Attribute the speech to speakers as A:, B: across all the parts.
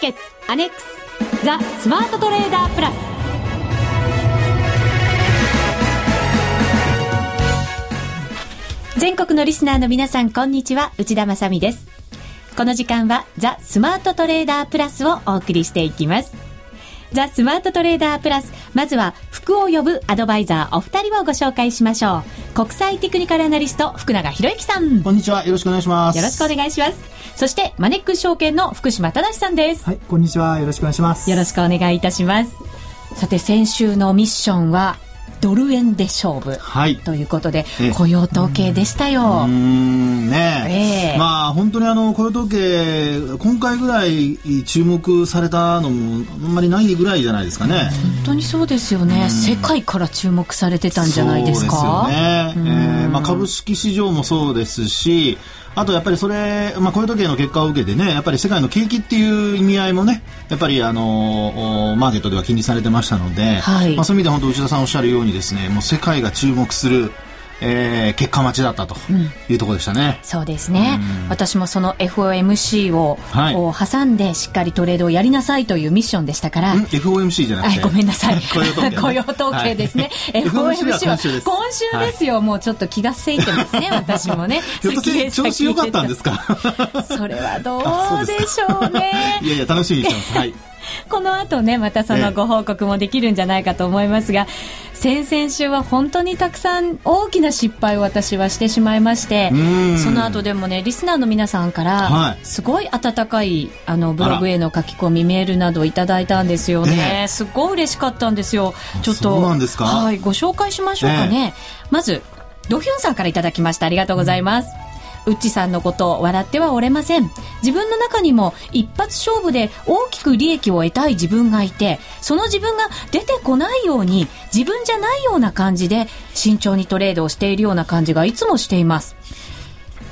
A: 決アネックスザ・スマートトレーダープラス。全国のリスナーの皆さんこんにちは。内田まさです。この時間はザ・スマートトレーダープラスをお送りしていきます。ザ・スマートトレーダープラス。まずは福を呼ぶアドバイザーお二人をご紹介しましょう。国際テクニカルアナリスト福永博之さん。
B: こんにちはよろしくお願いします。
A: よろしくお願いします。そしてマネックス証券の福島正さんです。
C: はいこんにちはよろしくお願いします。
A: よろしくお願いいたします。さて先週のミッションはドル円で勝負、はい、ということで雇用統計でしたよ。
B: うんね、えー、まあ本当にあの雇用統計今回ぐらい注目されたのもあんまりないぐらいじゃないですかね。
A: 本当にそうですよね。世界から注目されてたんじゃないですか？
B: そうですよね。えー、まあ株式市場もそうですし。あとやっぱりそれ、まあ、雇用時計の結果を受けてね、やっぱり世界の景気っていう意味合いもね、やっぱりあのマーケットでは気にされてましたので、はい、まあ、そういう意味で本当内田さんおっしゃるようにですね、もう世界が注目するえー、結果待ちだったというところでしたね、
A: うん、そうですね、私もその FOMC を、はい、を挟んでしっかりトレードをやりなさいというミッションでしたから。
B: FOMC じゃなくて。
A: ごめんなさい。雇用統計、ね、雇用統計ですね、はい、FOMC は今週です。よ、はい、もうちょっと気がせいてますね。私もね。
B: ひょっとして調子良かったんですか？
A: それはどうでしょうね。
B: いやいや楽しみにしてます。はい
A: この後ねまたそのご報告もできるんじゃないかと思いますが、先々週は本当にたくさん大きな失敗を私はしてしまいましてその後でもねリスナーの皆さんから、すごい温かいあのブログへの書き込みメールなどいただいたんですよね、すごい嬉しかったんですよ。
B: ちょっと
A: はいご紹介しましょうかね、まずドヒュンさんからいただきました。ありがとうございます、うんウッチさんのこと笑ってはおれません。自分の中にも一発勝負で大きく利益を得たい自分がいて、その自分が出てこないように自分じゃないような感じで慎重にトレードをしているような感じがいつもしています。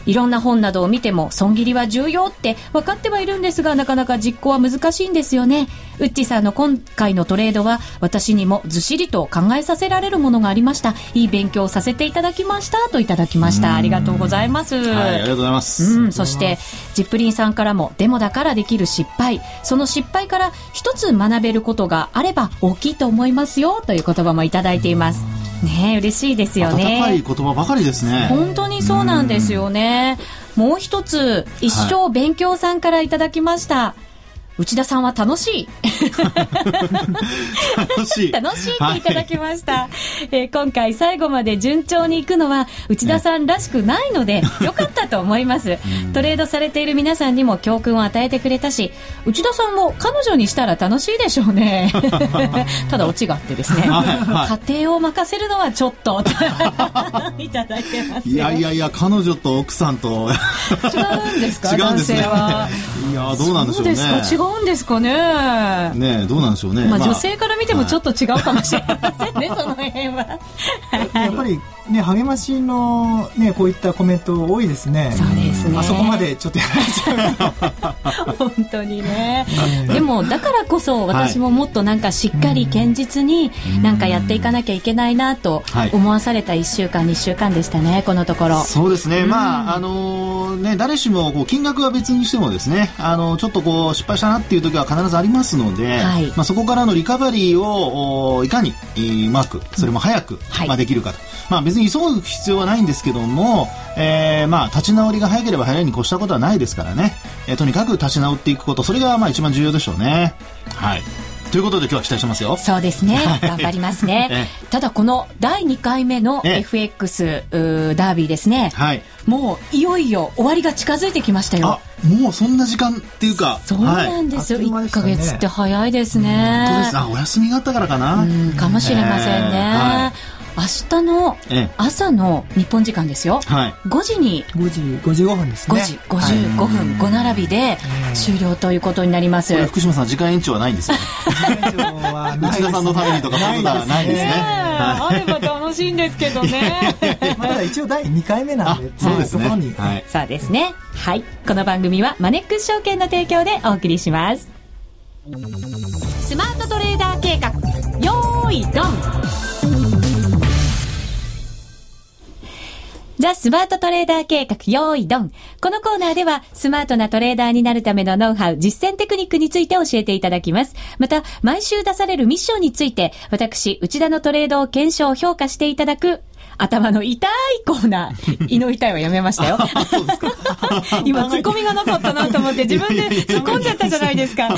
A: いろんな本などを見ても損切りは重要って分かってはいるんですがなかなか実行は難しいんですよね。ウッチさんの今回のトレードは私にもずしりと考えさせられるものがありました。いい勉強をさせていただきましたといただきました。ありがとうございます。はい
B: ありがとうございます。
A: うん。そしてジップリンさんからもデモだからできる失敗。その失敗から一つ学べることがあれば大きいと思いますよ。という言葉もいただいていますね嬉しいですよね。
B: 温かい言葉ばかりですね。
A: 本当にそうなんですよね。もう一つ、一生勉強さんからいただきました。はい内田さんは楽しい。
B: 楽しい。
A: 楽しいっていただきました、はい、えー、今回最後まで順調にいくのは内田さんらしくないので、よかったと思います。トレードされている皆さんにも教訓を与えてくれたし内田さんも彼女にしたら楽しいでしょうね。ただオチがあってですね、はいはい、家庭を任せるのはちょっと。いただいてますい
B: やいやいや彼女と奥さんと。
A: 違うんですか？違うんですね。い
B: やどうなんでしょう
A: ねうんですかね。
B: ねどうなんでしょうね。
A: まあ、女性から見てもちょっと違うかもしれませんね、その辺は。
C: やっぱりね、励ましのね、こういったコメント多いですね。
A: そうですね。
C: あそこまでちょっとやられちゃ
A: う。本当にね。でも、だからこそ私ももっとなんかしっかり堅実になんかやっていかなきゃいけないなと思わされた1週間、2週間でしたね、このところ。
B: そうですね。まあ、あのね、誰しもこう金額は別にしてもですね、あの、ちょっとこう失敗したなっていう時は必ずありますので、はい、まあ、そこからのリカバリーをいかにマークそれも早く、はい、まあ、できるかと、まあ、別に急ぐ必要はないんですけども、えー、まあ立ち直りが早ければ早いに越したことはないですからね、えー、とにかく立ち直っていくことそれがまあ一番重要でしょうね。はいということで今日は期待してますよ。
A: そうですね。頑張りますね。ただこの第2回目の FX ダービーですね。はい。もういよいよ終わりが近づいてきましたよ。
B: もうそんな時間っていうか。
A: そうなんですよ。はい、1か月って早いですね。
B: 本当です。あ、お休みがあったからかな。
A: かもしれませんね。はい明日の朝の日本時間ですよ、はい、5時に。
C: 5時5時5分ですね。
A: 5時55分、5並びで終了ということになります、
B: 福島さん時間延長はないんですよ内田さんのためにとかそういうことはないですね。
A: あれば楽しいんですけどね。
C: まだ一応第2回目なんで
B: そうですね、
A: はい、そうですね。はい。この番組はマネックス証券の提供でお送りします。スマートトレーダー計画。よーいドンザ・スマートトレーダー計画、用意ドン。このコーナーでは、スマートなトレーダーになるためのノウハウ、実践テクニックについて教えていただきます。また、毎週出されるミッションについて、私、内田のトレードを検証、評価していただく、頭の痛いコーナー。胃の痛いはやめましたよ。今、突っ込みがなかったなと思って 自分で突っ込んじゃったじゃないですか。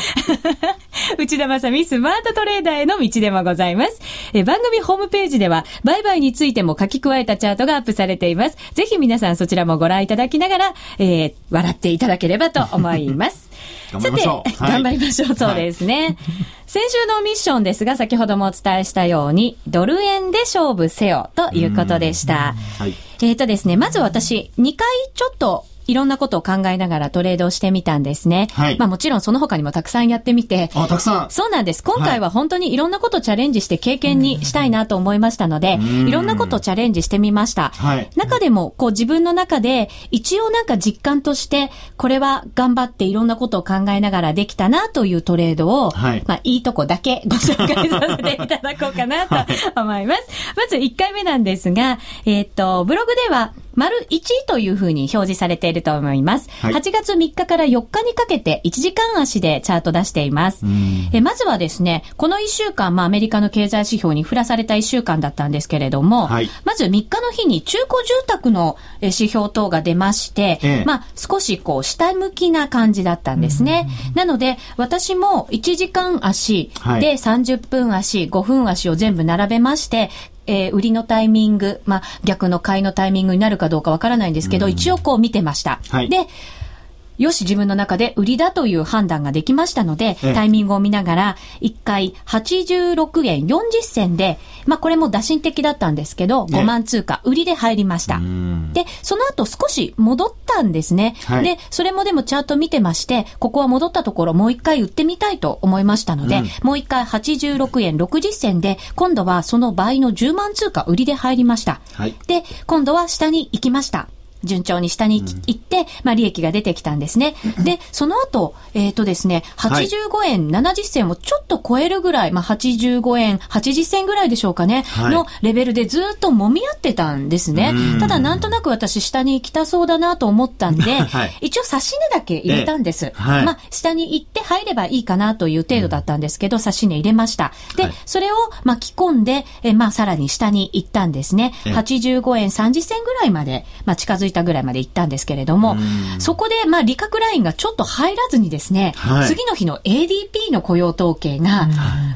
A: 内田正美スマートトレーダーへの道でもございます。え番組ホームページでは、売買についても書き加えたチャートがアップされています。ぜひ皆さんそちらもご覧いただきながら、えー、笑っていただければと思います。
B: さて、
A: 頑張りましょう。そうですね。先週のミッションですが、先ほどもお伝えしたように、ドル円で勝負せよということでした。はい、えっ、とですね、まず私、2回ちょっといろんなことを考えながらトレードをしてみたんですね。はい。まあもちろんその他にもたくさんやってみて。
B: あ、たくさ
A: ん。そうなんです。今回は本当にいろんなことをチャレンジして経験にしたいなと思いましたので、いろんなことをチャレンジしてみました。はい。中でも、こう自分の中で、一応なんか実感として、これは頑張っていろんなことを考えながらできたなというトレードを、はい。まあいいとこだけご紹介させていただこうかなと思います。まず1回目なんですが、えっ、と、ブログでは、丸1というふうに表示されていると思います。はい、8月3日から4日にかけて1時間足でチャート出しています。えまずはですね、この1週間、まあアメリカの経済指標に振らされた1週間だったんですけれども、はい、まず3日の日に中古住宅の指標等が出まして、ええ、まあ少しこう下向きな感じだったんですね。なので、私も1時間足で30分足、5分足を全部並べまして、えー、売りのタイミング、まあ、逆の買いのタイミングになるかどうかわからないんですけど、一応こう見てました。はい、で、よし、自分の中で売りだという判断ができましたので、タイミングを見ながら、1回86円40銭で、まあこれも打診的だったんですけど、5万通貨、売りで入りました。で、その後少し戻ったんですね。はい、で、それもでもチャート見てまして、ここは戻ったところもう一回売ってみたいと思いましたので、うん、もう一回86円60銭で、今度はその倍の10万通貨売りで入りました。はい、で、今度は下に行きました。順調に下に行って、うん、まあ利益が出てきたんですね。で、その後、えっ、ー、とですね、85円70銭をちょっと超えるぐらい、まあ85円80銭ぐらいでしょうかね、はい、のレベルでずっと揉み合ってたんですね。ただなんとなく私下に行きたそうだなと思ったんで、はい、一応差し値だけ入れたんです。はい、まあ下に行って入ればいいかなという程度だったんですけど、差し値入れました。で、それを巻き込んで、えまあさらに下に行ったんですね。85円30銭ぐらいまで、まあ近づいいたぐらいまで行ったんですけれども、そこで、まあ、利確ラインがちょっと入らずにですね、はい、次の日の ADP の雇用統計が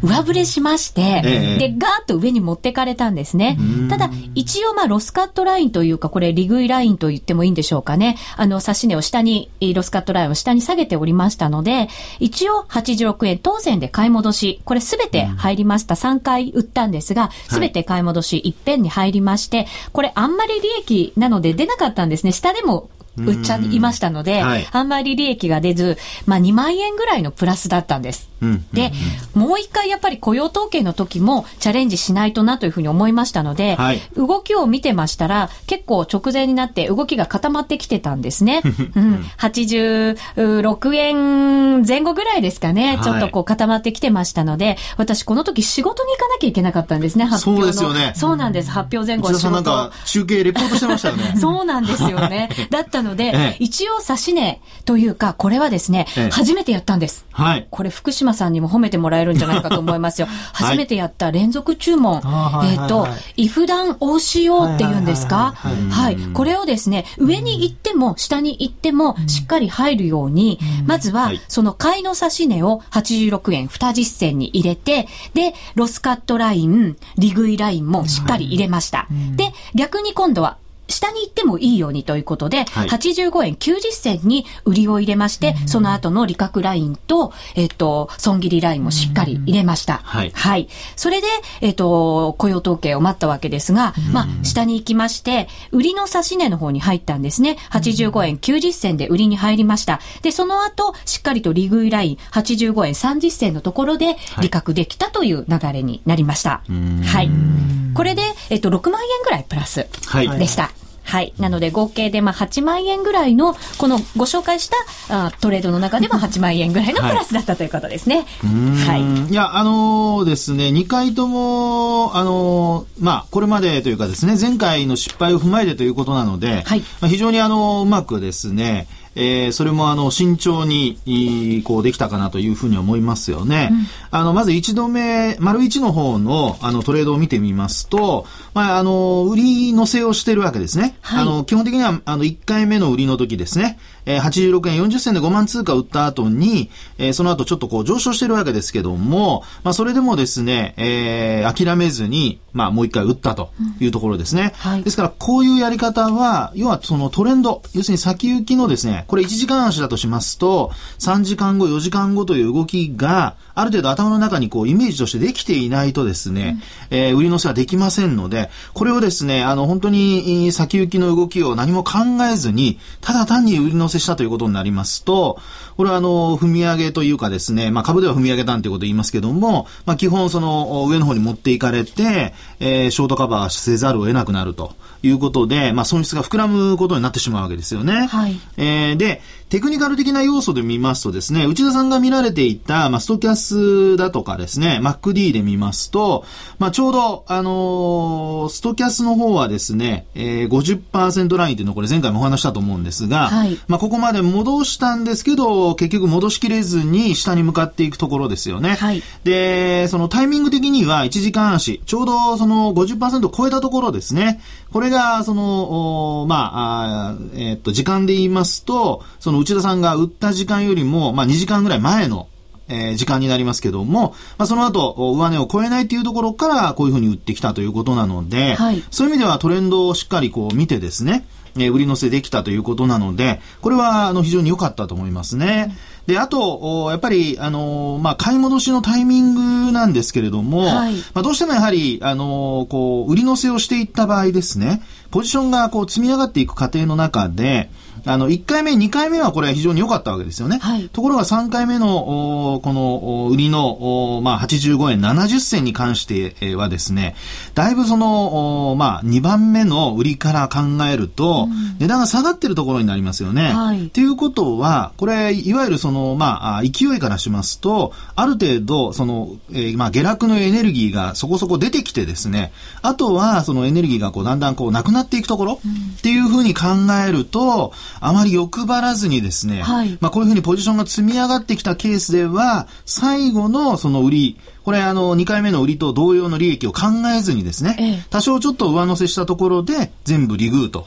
A: 上振れしまして、で、ガーッと上に持ってかれたんですね。ただ、一応、まあ、ロスカットラインというか、これ、利食いラインと言ってもいいんでしょうかね。あの、指値を下に、ロスカットラインを下に下げておりましたので、一応、86円当選で買い戻し、これすべて入りました。3回売ったんですが、すべて買い戻し、いっぺんに入りまして、これ、あんまり利益なので出なかったんですね。下でも売っちゃいましたので、はい、あんまり利益が出ず、まあ2万円ぐらいのプラスだったんです。うん、で、もう一回やっぱり雇用統計の時もチャレンジしないとなというふうに思いましたので、はい、動きを見てましたら、結構直前になって動きが固まってきてたんですね。うん、86円前後ぐらいですかね、ちょっとこう固まってきてましたので、私この時仕事に行かなきゃいけなかったんですね、
B: 発表の。そうですよね。
A: そうなんです、発表前後
B: は仕事。なんか集計レポートしてましたよね。
A: そうなんですよね。だったので、ええ、一応指し値というか、これはですね、え、初めてやったんです。はい。これ福島さんにも褒めてもらえるんじゃないかと思いますよ。初めてやった連続注文。はい、えっ、ー、と、イフダン OCO っていうんですか？はい。これをですね、上に行っても、下に行っても、しっかり入るように、まずは、その買いの指し値を86円20銭に入れて、で、ロスカットライン、利食いラインもしっかり入れました。で、逆に今度は下に行ってもいいようにということで、はい、85円90銭に売りを入れまして、その後の利確ラインと、えっ、と、損切りラインもしっかり入れました。はい。はい。それで、えっ、と、雇用統計を待ったわけですが、まあ、下に行きまして、売りの指値の方に入ったんですね。85円90銭で売りに入りました。で、その後、しっかりと利食いライン85円30銭のところで利確できたという流れになりました。はい。これで、えっ、と、6万円ぐらいプラスでした。はいはい。なので合計でまあ8万円ぐらいの、このご紹介したあトレードの中では8万円ぐらいのプラスだったということですね。
B: はい。はい、いや、あのー、ですね、2回とも、あのー、まあ、これまでというかですね、前回の失敗を踏まえてということなので、はい、まあ、非常にあの、うまくですね、えー、それもあの慎重にこうできたかなというふうに思いますよね。うん、あのまず1度目丸1の方のあのトレードを見てみますと、まあ、あの売り乗せをしてるわけですね。はい、あの基本的にはあの1回目の売りの時ですね。えー、86円40銭で5万通貨売った後に、えー、その後ちょっとこう上昇してるわけですけども、まあ、それでもですね、えー、諦めずに、まあ、もう一回売ったというところですね。うんはい、ですから、こういうやり方は、要はそのトレンド、要するに先行きのですね、これ1時間足だとしますと、3時間後、4時間後という動きが、ある程度頭の中にこうイメージとしてできていないとですね、うん、えー、売り乗せはできませんので、これをですね、あの、本当に先行きの動きを何も考えずに、ただ単に売り乗せしたということになりますと、これはあの、踏み上げというかですね、まあ株では踏み上げたんということを言いますけども、まあ基本その上の方に持っていかれて、えー、ショートカバーせざるを得なくなるということで、まあ損失が膨らむことになってしまうわけですよね。はい。えー、で、テクニカル的な要素で見ますとですね、内田さんが見られていた、まあ、ストキャスだとかですね、MacD で見ますと、まあ、ちょうど、あのー、ストキャスの方はですね、えー、50%ラインっていうのをこれ前回もお話したと思うんですが、はい、まあ、ここまで戻したんですけど、結局戻しきれずに下に向かっていくところですよね。はい、で、そのタイミング的には1時間足、ちょうどその50%を超えたところですね。これが、その、まあ、あえー、っと、時間で言いますと、その内田さんが売った時間よりも、まあ、2時間ぐらい前の、えー、時間になりますけども、まあ、その後、上値を超えないというところから、こういうふうに売ってきたということなので、はい、そういう意味ではトレンドをしっかりこう見てですね、えー、売り乗せできたということなので、これは、あの、非常に良かったと思いますね。で、あと、やっぱり、あの、まあ、買い戻しのタイミングなんですけれども、はい、まあ、どうしてもやはり、あの、こう、売り乗せをしていった場合ですね、ポジションがこう積み上がっていく過程の中で、あの、1回目、2回目はこれは非常に良かったわけですよね。はい、ところが3回目の、この、売りの、まあ、85円70銭に関してはですね、だいぶその、まあ、2番目の売りから考えると、うん、値段が下がってるところになりますよね。はい。ということは、これ、いわゆるその、まあ、勢いからしますと、ある程度、その、えー、まあ、下落のエネルギーがそこそこ出てきてですね、あとは、そのエネルギーがこう、だんだんこう、なくなっていくところ、っていうふうに考えると、あまり欲張らずにですね、はい、まあこういうふうにポジションが積み上がってきたケースでは、最後のその売り、これあの、2回目の売りと同様の利益を考えずにですね、ええ、多少ちょっと上乗せしたところで全部リグーと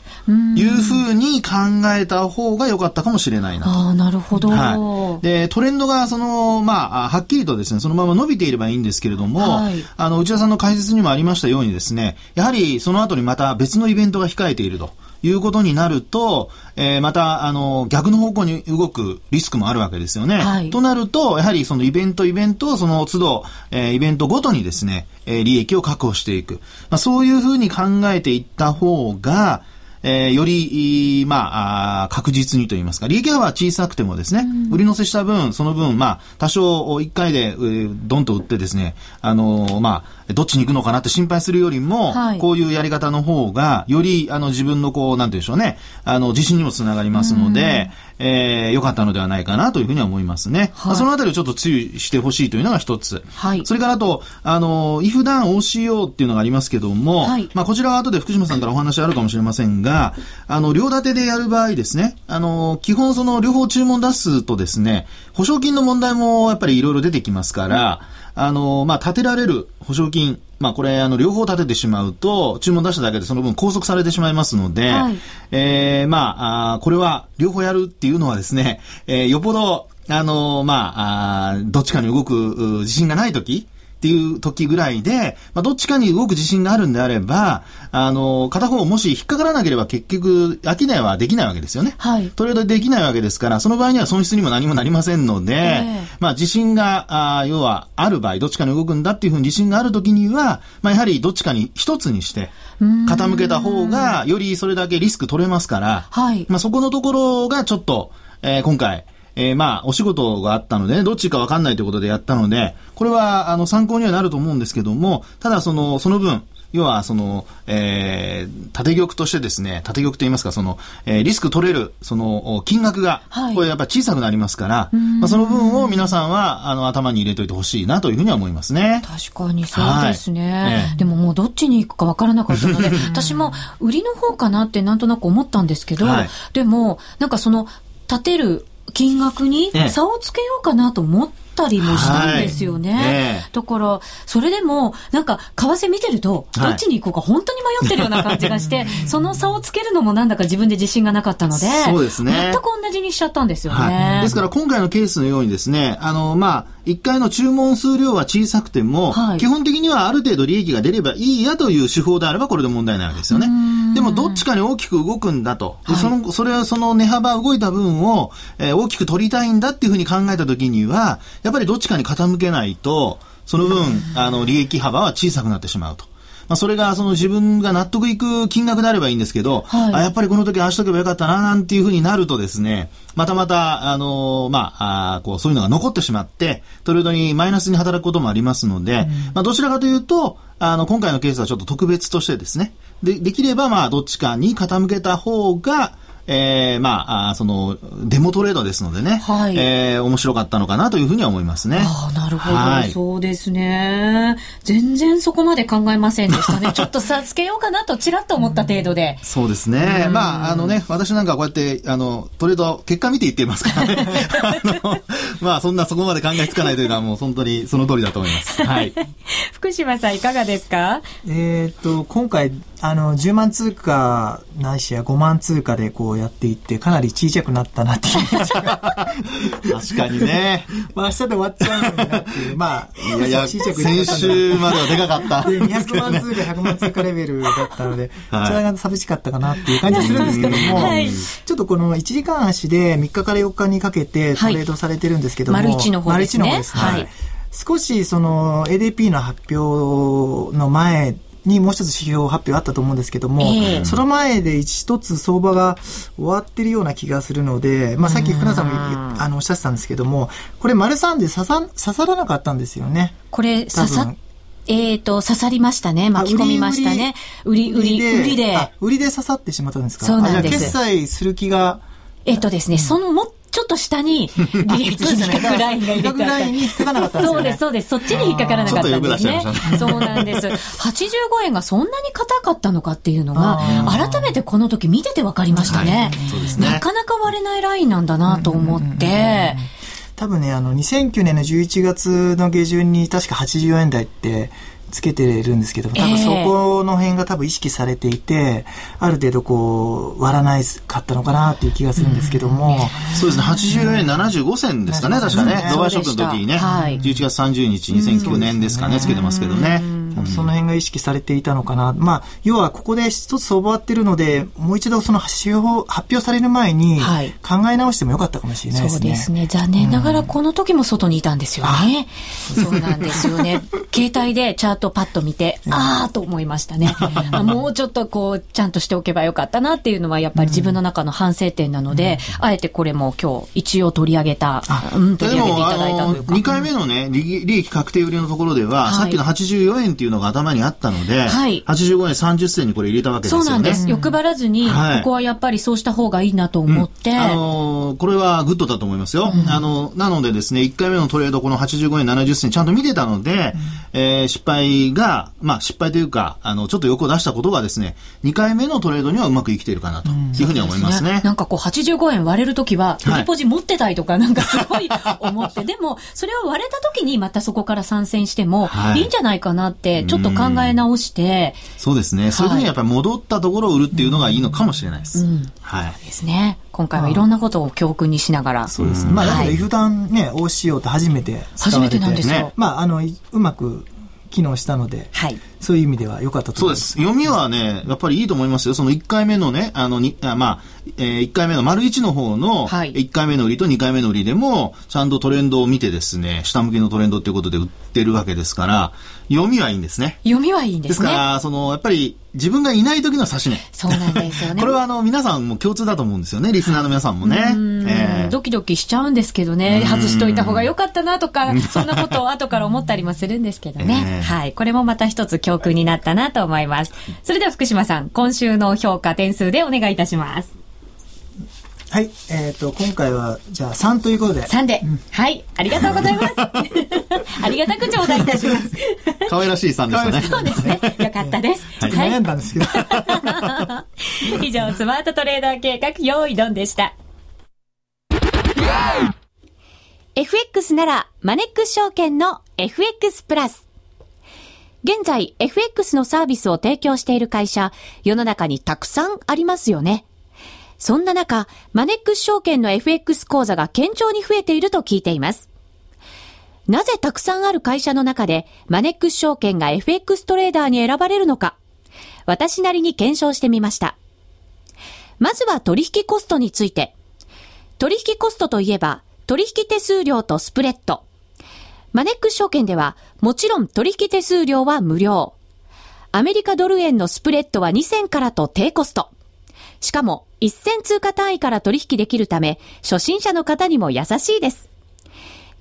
B: いうふうに考えた方が良かったかもしれないなと。
A: ああ、なるほど、
B: はい。で、トレンドがその、まあ、はっきりとですね、そのまま伸びていればいいんですけれども、はい、あの、内田さんの解説にもありましたようにですね、やはりその後にまた別のイベントが控えていると。いうことになると、えー、また、あの、逆の方向に動くリスクもあるわけですよね。はい、となると、やはりそのイベント、イベントをその都度、えー、イベントごとにですね、えー、利益を確保していく。まあ、そういうふうに考えていった方が、えー、より、まあ、確実にと言いますか、利益幅は小さくてもですね、うん、売り乗せした分、その分、まあ、多少1回で、えー、ドンと売ってですね、あのー、まあ、どっちに行くのかなって心配するよりも、はい、こういうやり方の方が、より、あの、自分のこう、なんていうんでしょうね、あの、自信にもつながりますので、えー、良かったのではないかなというふうには思いますね。はい、まあ、そのあたりをちょっと注意してほしいというのが一つ。はい。それからあと、あの、if done OCO っていうのがありますけども、はい。まあ、こちらは後で福島さんからお話あるかもしれませんが、あの、両立てでやる場合ですね、あの、基本その両方注文出すとですね、保証金の問題もやっぱりいろいろ出てきますから、あの、まあ、立てられる保証金、まあこれ、あの、両方立ててしまうと、注文出しただけでその分拘束されてしまいますので、はい、えー、まああ、これは両方やるっていうのはですね、えー、よっぽど、あの、まあ、あどっちかに動く自信がないとき、っていう時ぐらいで、まあ、どっちかに動く自信があるんであれば、あの、片方もし引っかからなければ結局、商いはできないわけですよね。はい。トレードできないわけですから、その場合には損失にも何もなりませんので、えー、まあ、自信が、あ要は、ある場合、どっちかに動くんだっていうふうに自信がある時には、まあ、やはりどっちかに一つにして、傾けた方が、よりそれだけリスク取れますから、はい。まあ、そこのところがちょっと、えー、今回、えー、まあ、お仕事があったので、ね、どっちかわかんないということでやったので、これは、あの、参考にはなると思うんですけども、ただその、その分、要は、その、えー、縦玉としてですね、縦玉と言いますか、その、えー、リスク取れる、その、金額が、はい、これやっぱ小さくなりますから、まあ、その分を皆さんは、あの、頭に入れといてほしいなというふうには思いますね。
A: 確かにそうですね。はい。ねでももうどっちに行くかわからなかったので、私も売りの方かなってなんとなく思ったんですけど、はい、でも、なんかその、立てる金額に差をつけようかなと思ったりもしたんですよね。はいねだから、それでも、なんか、為替見てると、どっちに行こうか本当に迷ってるような感じがして、その差をつけるのもなんだか自分で自信がなかったので、
B: そうですね。
A: 全く同じにしちゃったんですよね。はい、
B: ですから今回のケースのようにですね、あの、まあ、1回の注文数量は小さくても、はい、基本的にはある程度利益が出ればいいやという手法であればこれで問題ないわけですよね。でもどっちかに大きく動くんだと。はい、その、それはその値幅動いた分を、えー、大きく取りたいんだっていうふうに考えたときには、やっぱりどっちかに傾けないと、その分、あの、利益幅は小さくなってしまうと。まあ、それがその自分が納得いく金額であればいいんですけど、はい、あやっぱりこの時ああしとけばよかったな、なんていうふうになるとですね、またまた、あのー、まあ、あこう、そういうのが残ってしまって、トレードにマイナスに働くこともありますので、うん、まあ、どちらかというと、あの、今回のケースはちょっと特別としてですね、で、できれば、まあ、どっちかに傾けた方が、えー、まあ、あその、デモトレードですのでね、はい、えー、面白かったのかなというふうには思いますね。
A: ああ、なるほど、はい、そうですね。全然そこまで考えませんでしたね。ちょっと差つけようかなと、ちらっと思った程度で。
B: そうですね。まあ、あのね、私なんかこうやって、あの、トレード、結果見て言っていますからね。あの、まあ、そんなそこまで考えつかないというか、もう本当にその通りだと思います。はい。
A: 福島さん、いかがですか？
C: えっと、今回、あの、10万通貨ないしや5万通貨でこうやっていって、かなり小さくなったなっていう確
B: かにね。
C: まあ明日で終わっちゃうのになっていう。まあ、
B: いやいや、先週まではでかかった。
C: で、200万通貨、100万通貨レベルだったので、はい、それが寂しかったかなっていう感じするんですけども、はい、ちょっとこの1時間足で3日から4日にかけてトレードされてるんですけども、
A: はい、丸1の方ですね。丸1の方ですね。は
C: い少しその ADP の発表の前にもう一つ指標発表あったと思うんですけども、えー、その前で一つ相場が終わってるような気がするので、まあ、さっき福田さんもあのおっしゃってたんですけども、これ丸3で刺さ刺さらなかったんですよね。
A: これ刺さえっ、ー、と、刺さりましたね。巻き込みましたね。売り、売り、売りで。
C: 売りで刺さってしまったんですか？
A: そうなん
C: です。決済する気が。
A: えっ、とですね、そのもっちょっと下に利益比較ラインが入れてあった。
C: に引っかからなかったんです
A: ね。そうです、そうです。そっちに引っかからなかったんですね。そうなんです。85円がそんなに硬かったのかっていうのが、改めてこの時見てて分かりましたね。なかなか割れないラインなんだなと思って。
C: 多分ね、あの、2009年の11月の下旬に確か84円台ってつけてるんですけど多分そこの辺が多分意識されていて、ある程度こう、割らないかったのかなっていう気がするんですけども。
B: そうですね、84円75銭ですかね、確かね。ドバイショックの時にね、はい、11月30日、2009年ですかね、つけてますけどね。
C: その辺が意識されていたのかな。まあ、要はここで一つ相場ってるので、もう一度その発表発表される前に考え直してもよかったかもしれないですね。そうですね。
A: 残念ながらこの時も外にいたんですよね。そうなんですよね。携帯でチャートパッと見て、ああと思いましたね。もうちょっとこう、ちゃんとしておけばよかったなっていうのはやっぱり自分の中の反省点なので、あえてこれも今日一応取り上げた、
B: うん、取り上げていただいたというか。2回目のね、利益確定売りのところでは、さっきの84円っていうのが頭にあったので、はい、85円30銭にこれ入れたわけですよね。
A: そうなんです。欲張らずに、ここはやっぱりそうした方がいいなと思って。あ
B: のこれはグッドだと思いますよ。あの、なのでですね、1回目のトレードこの85円70銭ちゃんと見てたので、えー、失敗が、まあ失敗というか、あの、ちょっと欲を出したことがですね、2回目のトレードにはうまくいきているかなというふうに思いますね。
A: なんかこう85円割れるときは、売りポジ持ってたいとかなんかすごい思って、でも、それを割れたときにまたそこから参戦してもいいんじゃないかなって、ちょっと考え直して、
B: そうですね。そういうふうにやっぱり戻ったところを売るっていうのがいいのかもしれないです。うん、
A: はい。ですね。今回はいろんなことを教訓にしながら。
C: そうですね。まあ、だけど、イフダンね、OCO って初めて
A: 初めてなんですよ。
C: まあ、あの、うまく機能したので、はい、そういう意味では良かったと
B: 思います。そうです。読みはね、やっぱりいいと思いますよ。その1回目のね、あの、にあまあ、えー、1回目の丸1の方の、1回目の売りと2回目の売りでも、ちゃんとトレンドを見てですね、下向きのトレンドっていうことで売ってるわけですから、読みはいいんですね。
A: 読みはいいんですね。
B: ですから、その、やっぱり、自分がいない時の指し値。
A: そうなんですよね。
B: これはあの、皆さんも共通だと思うんですよね。リスナーの皆さんもね。
A: えー、ドキドキしちゃうんですけどね。外しといた方が良かったなとか、そんなことを後から思ったりもするんですけどね。えー、はい。これもまた一つ教訓になったなと思います。それでは福島さん、今週の評価点数でお願いいたします。
C: はい。えっ、ー、と、今回は、じゃあ3ということで。
A: 3で、うん。はい。ありがとうございます。ありがたく頂戴いたします。
B: 可愛らしい3でしたね。
A: そうですね。よかったです。
C: はい、悩んだんですけど。
A: 以上、スマートトレーダー計画、用意ドンでした。FX なら、マネックス証券の FX プラス。現在、FX のサービスを提供している会社、世の中にたくさんありますよね。そんな中、マネックス証券の FX 講座が堅調に増えていると聞いています。なぜたくさんある会社の中で、マネックス証券が FX トレーダーに選ばれるのか、私なりに検証してみました。まずは取引コストについて。取引コストといえば、取引手数料とスプレッド。マネックス証券では、もちろん取引手数料は無料。アメリカドル円のスプレッドは2000からと低コスト。しかも、一銭通貨単位から取引できるため、初心者の方にも優しいです。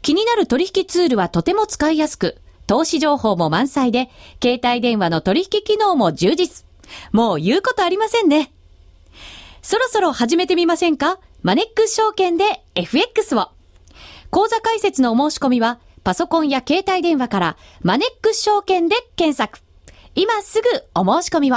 A: 気になる取引ツールはとても使いやすく、投資情報も満載で、携帯電話の取引機能も充実。もう言うことありませんね。そろそろ始めてみませんか？マネックス証券で FX を。口座開設のお申し込みは、パソコンや携帯電話からマネックス証券で検索。今すぐお申し込みを。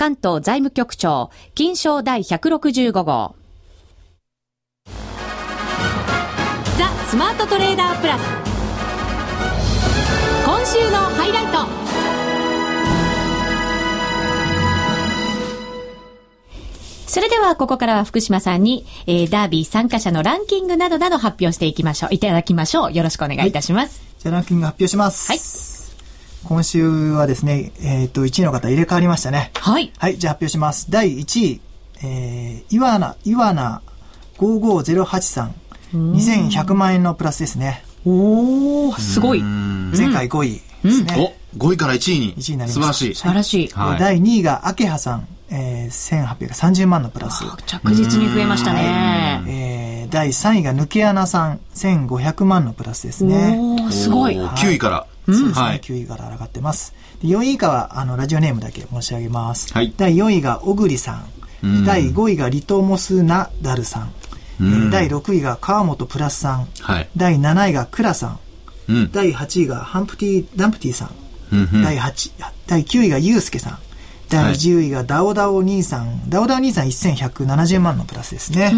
A: 関東財務局長、金賞第165号。ザ・スマートトレーダープラス。今週のハイライト。それでは、ここからは福島さんに、えー、ダービー参加者のランキングなどなど発表していきましょう。いただきましょう。よろしくお願いいたします。はい、
C: じゃあ、ランキング発表します。はい。今週はですね、えっ、ー、と、1位の方入れ替わりましたね。
A: はい。
C: はい、じゃあ発表します。第1位、えー、イワナ、イワナ5508さん。2100万円のプラスですね。
A: おー、すごい。
C: 前回5位ですね。
B: お、5位から1位に。
C: 1位になりました。
B: 素晴らしい。
A: 素晴らしい。
C: はい、第2位がアケハさん。えー、1830万のプラス。
A: 着実に増えましたね。
C: えー、第3位が抜け穴さん。1500万のプラスですね。
A: おすごい。
B: 9位から。
C: そうですね、はい、9位から上がってます。4位以下は、あの、ラジオネームだけ申し上げます。はい、第4位が小栗さん。ん第5位がリトモス・ナダルさん。えー、第6位が川本プラスさん。はい、第7位が倉さん。うん、第8位がハンプティ・ダンプティさん。うん第8第9位がユースケさん。第10位がダオダオ兄さん。ダオダオ兄さん1170万のプラスですね。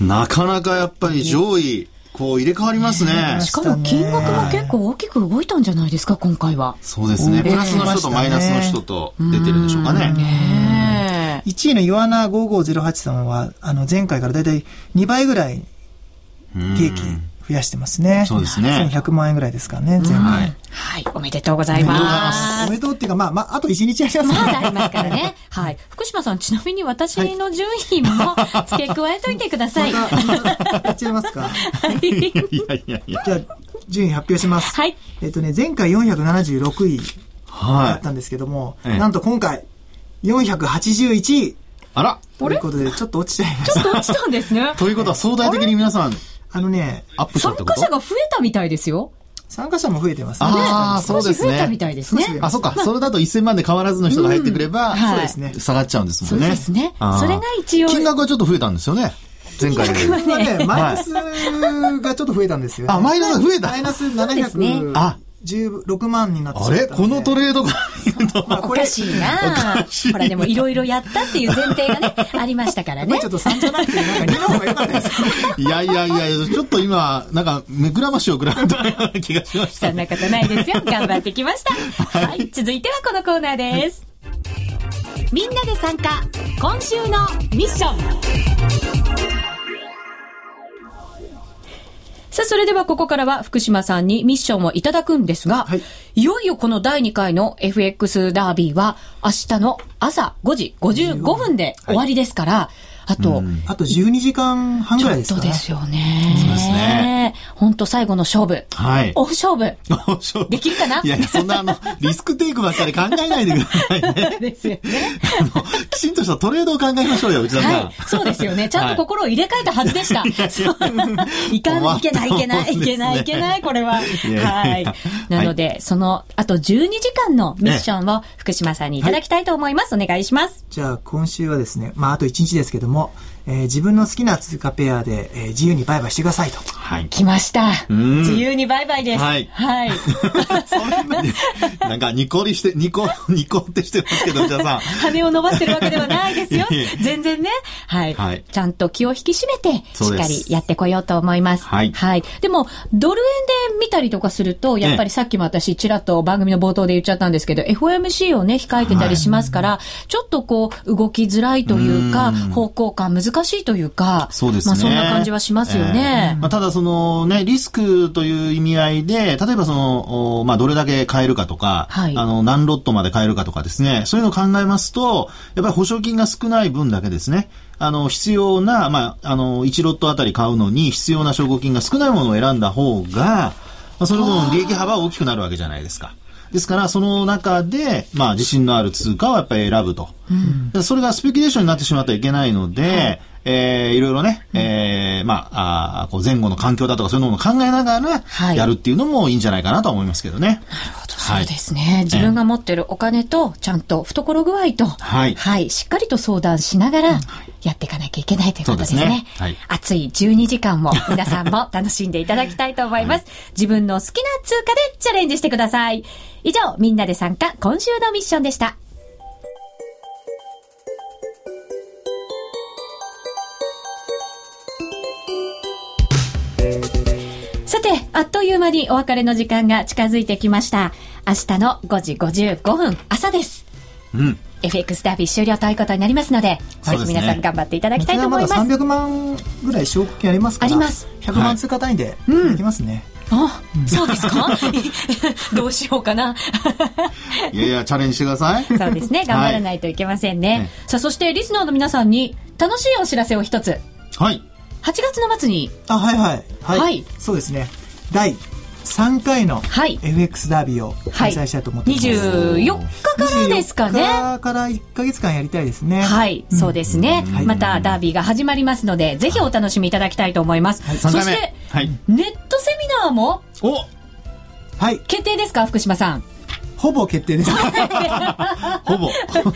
B: なかなかやっぱり上位、こう入れ替わりますね。
A: しかも金額も結構大きく動いたんじゃないですか、今回は。
B: そうですね。プラスの人とマイナスの人と出てるんでしょうかね。
C: ね1位のイワナ5508さんは、あの、前回からだいたい2倍ぐらい、利益増やしてますね。
B: そうですね。
C: 1100万円ぐらいですからね、全部。
A: はい。おめでとうございま
C: す。おめでとうっていうか、まあ、まあ、あと1日あります
A: まだありますからね。はい。福島さん、ちなみに私の順位も付け加えといてください。や
C: っちゃいますか。はい。いやいやいや。じゃあ、順位発表します。はい。えっとね、前回476位だったんですけども、なんと今回、481位。
B: あら
C: ということで、ちょっと落ちちゃいました。
A: ちょっと落ちたんですね。
B: ということは、相対的に皆さん、
C: あのね、
B: アップ
A: 参加者が増えたみたいですよ。
C: 参加者も増えてますね。
A: ああ、そうですね。増えたみたいですね。
B: あ、そうか。それだと1000万で変わらずの人が入ってくれば、そうですね。下がっちゃうんですもんね。
A: そうですね。それが一応。
B: 金額はちょっと増えたんですよね。前回
C: で。はね、マイナスがちょっと増えたんですよ、
B: あ、マイナスが増えた
C: マイナス700。あ、16万になって
B: あれ？このトレードが
A: おかしいなほらでもいろいろやったっていう前提がね、ありましたからね。
C: ちょっと3じゃなくて、なんか2の方が良かったです。いや
B: いやいや、ちょっと今、なんか、目くらましをくらったような気がしました。
A: そんなことないですよ。頑張ってきました。はい。続いてはこのコーナーです。みんなで参加今週のミッションさあ、それではここからは福島さんにミッションをいただくんですが、はい、いよいよこの第2回の FX ダービーは明日の朝5時55分で終わりですから、はいあと、うん、
C: あと12時間半ぐらいですか
A: ね。ですよね。そうですね。本当最後の勝負。はい。オフ勝負。オフ勝負。できるかな？い
B: やいや、そんなあの、リスクテイクばっかり考えないでくださいね。ですよね。あの、きちんとしたトレードを考えましょうよ、内田さん。はい。
A: そうですよね。ちゃんと心を入れ替えたはずでした。はい、いかない、いけない、いけない、いけない、いけない、これは。はい。なので、その、あと12時間のミッションを福島さんにいただきたいと思います。お願いします。
C: じゃあ、今週はですね、まあ、あと1日ですけども、もえー、自分の好きな通貨ペアで、えー、自由に売買してくださいと。
A: はい。来ました。自由に売買です。はい。はい。
B: なんか、ニコリして、ニコ、ニコってしてますけど、じゃさん。
A: 羽を伸ばしてるわけではないですよ。全然ね。はい。はい。ちゃんと気を引き締めて、しっかりやってこようと思います。はい。はい。でも、ドル円で見たりとかすると、やっぱりさっきも私、ちらっと番組の冒頭で言っちゃったんですけど、FOMC をね、控えてたりしますから、ちょっとこう、動きづらいというか、方向感難難しいというか、そうですね。まあそんな感じはしますよね。
B: えー、まあ、ただそのね、リスクという意味合いで、例えばその、まあどれだけ買えるかとか、はい、あの、何ロットまで買えるかとかですね、そういうのを考えますと、やっぱり保証金が少ない分だけですね、あの、必要な、まあ、あの、1ロットあたり買うのに必要な証拠金が少ないものを選んだ方が、まあ、その分利益幅は大きくなるわけじゃないですか。ですから、その中で、まあ、自信のある通貨をやっぱり選ぶと。うん、それがスペキュレーションになってしまってはいけないので、はい。えー、いろいろね、うん、えー、まあ、あこう前後の環境だとかそういうのも考えながら、やるっていうのもいいんじゃないかなと思いますけどね。なる
A: ほど、そうですね。自分が持ってるお金と、ちゃんと懐具合と、はい、はい、しっかりと相談しながら、やっていかなきゃいけないということですね。すねはい、暑い12時間も 皆さんも楽しんでいただきたいと思います。はい、自分の好きな通貨でチャレンジしてください。以上、みんなで参加、今週のミッションでした。さて、あっという間にお別れの時間が近づいてきました。明日の5時55分、朝です。うん。FX ダービー終了ということになりますので、ぜひ皆さん頑張っていただきたいと思います。ま
C: だ300万ぐらい証拠金ありますか？ら。
A: あります。
C: 100万通貨単位でできますね。
A: あ、そうですか？どうしようかな。
B: いやいや、チャレンジしてください。
A: そうですね。頑張らないといけませんね。はい、さあ、そしてリスナーの皆さんに楽しいお知らせを一つ。はい。8月の末に。
C: あ、はいはい。はい。はい、そうですね。第3回の FX ダービーを開催したいと思っています、
A: はい、24日からですかね。
C: 24日から1か月間やりたいですね。
A: はい、うん、そうですね、はい、またダービーが始まりますのでぜひお楽しみいただきたいと思います、はい、そして、はい、ネットセミナーもお。はい。決定ですか福島さん？
C: ほぼ決定です。
B: ほぼ。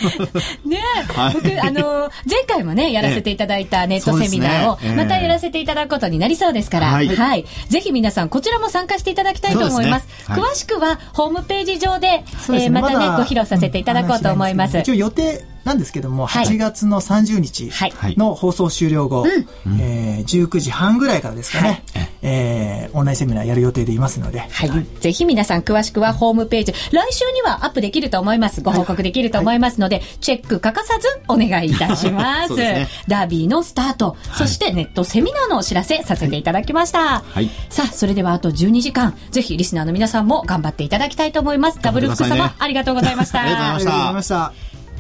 A: ねはい、僕、あの、前回もね、やらせていただいたネットセミナーを、またやらせていただくことになりそうですから、はい、はい。ぜひ皆さん、こちらも参加していただきたいと思います。すね。はい、詳しくは、ホームページ上で、ね、えー、またね、ご披露させていただこうと思います。
C: 一応予定なんですけども、8月の30日の放送終了後、はい、えー、19時半ぐらいからですかね、はい、えー、オンラインセミナーやる予定でいますので、
A: はい、はい、ぜひ皆さん詳しくはホームページ、来週にはアップできると思います。ご報告できると思いますので、チェック欠かさずお願いいたします。ね、ダービーのスタート、そしてネットセミナーのお知らせさせていただきました。はい、さあ、それではあと12時間、ぜひリスナーの皆さんも頑張っていただきたいと思います。ダブル福様、ありがとうございました。
B: ありがとうございました。